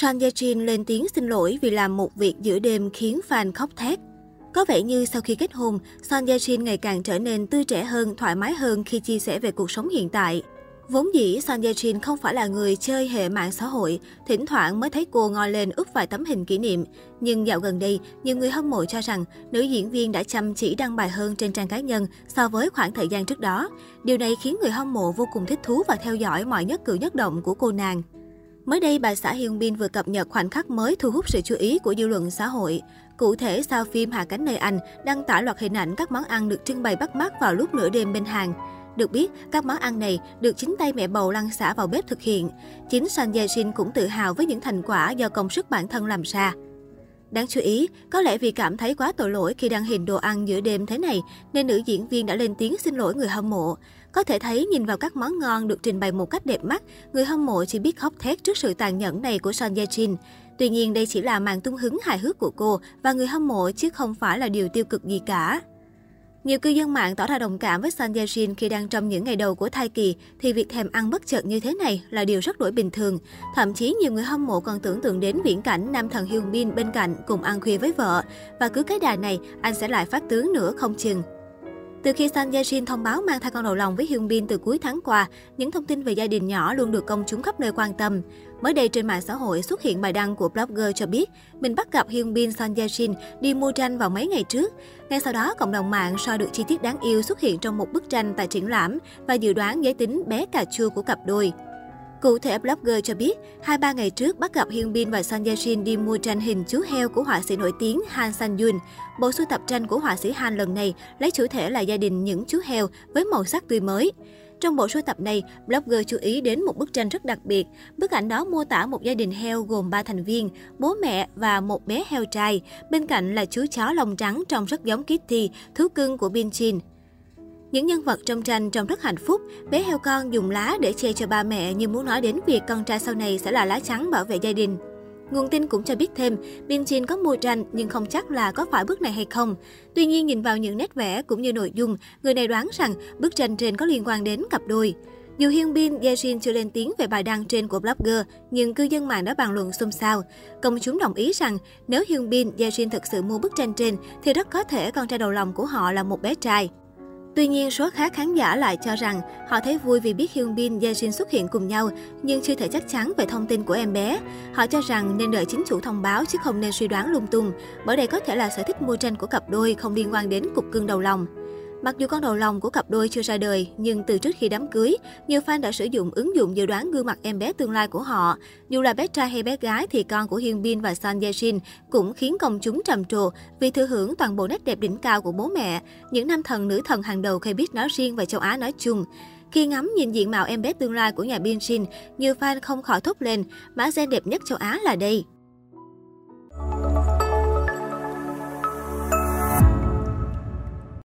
Son Ye Jin lên tiếng xin lỗi vì làm một việc giữa đêm khiến fan khóc thét. Có vẻ như sau khi kết hôn, Son Ye Jin ngày càng trở nên tươi trẻ hơn, thoải mái hơn khi chia sẻ về cuộc sống hiện tại. Vốn dĩ Son Ye Jin không phải là người chơi hệ mạng xã hội, thỉnh thoảng mới thấy cô ngồi lên úp vài tấm hình kỷ niệm. Nhưng dạo gần đây, nhiều người hâm mộ cho rằng nữ diễn viên đã chăm chỉ đăng bài hơn trên trang cá nhân so với khoảng thời gian trước đó. Điều này khiến người hâm mộ vô cùng thích thú và theo dõi mọi nhất cử nhất động của cô nàng. Mới đây, bà xã Hyun Bin vừa cập nhật khoảnh khắc mới thu hút sự chú ý của dư luận xã hội. Cụ thể, sau phim Hạ cánh nơi Anh đăng tải loạt hình ảnh các món ăn được trưng bày bắt mắt vào lúc nửa đêm bên hàng. Được biết, các món ăn này được chính tay mẹ bầu lăn xả vào bếp thực hiện. Chính Son Ye Shin cũng tự hào với những thành quả do công sức bản thân làm ra. Đáng chú ý, có lẽ vì cảm thấy quá tội lỗi khi đăng hình đồ ăn giữa đêm thế này, nên nữ diễn viên đã lên tiếng xin lỗi người hâm mộ. Có thể thấy nhìn vào các món ngon được trình bày một cách đẹp mắt, người hâm mộ chỉ biết khóc thét trước sự tàn nhẫn này của Son Ye Jin. Tuy nhiên đây chỉ là màn tung hứng hài hước của cô và người hâm mộ chứ không phải là điều tiêu cực gì cả. Nhiều cư dân mạng tỏ ra đồng cảm với Son Ye Jin khi đang trong những ngày đầu của thai kỳ, thì việc thèm ăn bất chợt như thế này là điều rất đổi bình thường. Thậm chí nhiều người hâm mộ còn tưởng tượng đến viễn cảnh nam thần Hyun Bin bên cạnh cùng ăn khuya với vợ và cứ cái đà này, anh sẽ lại phát tướng nữa không chừng. Từ khi Son Ye Jin thông báo mang thai con đầu lòng với Hyun Bin từ cuối tháng qua, những thông tin về gia đình nhỏ luôn được công chúng khắp nơi quan tâm. Mới đây trên mạng xã hội xuất hiện bài đăng của blogger cho biết mình bắt gặp Hyun Bin Son Ye Jin đi mua tranh vào mấy ngày trước. Ngay sau đó, cộng đồng mạng soi được chi tiết đáng yêu xuất hiện trong một bức tranh tại triển lãm và dự đoán giới tính bé cà chua của cặp đôi. Cụ thể, blogger cho biết, hai ba ngày trước bắt gặp Hyun Bin và Son Ye Jin đi mua tranh hình chú heo của họa sĩ nổi tiếng Han San Yun. Bộ sưu tập tranh của họa sĩ Han lần này lấy chủ thể là gia đình những chú heo với màu sắc tươi mới. Trong bộ sưu tập này, blogger chú ý đến một bức tranh rất đặc biệt. Bức ảnh đó mô tả một gia đình heo gồm 3 thành viên, bố mẹ và một bé heo trai. Bên cạnh là chú chó lông trắng trông rất giống Kitty, thú cưng của Bin Chin. Những nhân vật trong tranh trông rất hạnh phúc, bé heo con dùng lá để che cho ba mẹ như muốn nói đến việc con trai sau này sẽ là lá chắn bảo vệ gia đình. Nguồn tin cũng cho biết thêm, Bin Jin có mua tranh nhưng không chắc là có phải bức này hay không. Tuy nhiên nhìn vào những nét vẽ cũng như nội dung, người này đoán rằng bức tranh trên có liên quan đến cặp đôi. Dù Hyun Bin, Ye Jin chưa lên tiếng về bài đăng trên của blogger, nhưng cư dân mạng đã bàn luận xôn xao. Công chúng đồng ý rằng nếu Hyun Bin, Ye Jin thực sự mua bức tranh trên thì rất có thể con trai đầu lòng của họ là một bé trai. Tuy nhiên, số khác khán giả lại cho rằng họ thấy vui vì biết Hyun Bin, Ye Jin xuất hiện cùng nhau, nhưng chưa thể chắc chắn về thông tin của em bé. Họ cho rằng nên đợi chính chủ thông báo chứ không nên suy đoán lung tung, bởi đây có thể là sở thích mua tranh của cặp đôi không liên quan đến cục cưng đầu lòng. Mặc dù con đầu lòng của cặp đôi chưa ra đời, nhưng từ trước khi đám cưới, nhiều fan đã sử dụng ứng dụng dự đoán gương mặt em bé tương lai của họ. Dù là bé trai hay bé gái thì con của Hyun Bin và Son Ye Jin cũng khiến công chúng trầm trồ vì thừa hưởng toàn bộ nét đẹp đỉnh cao của bố mẹ, những nam thần nữ thần hàng đầu biết nói riêng và châu Á nói chung. Khi ngắm nhìn diện mạo em bé tương lai của nhà Bin Shin, nhiều fan không khỏi thốt lên, mã gen đẹp nhất châu Á là đây.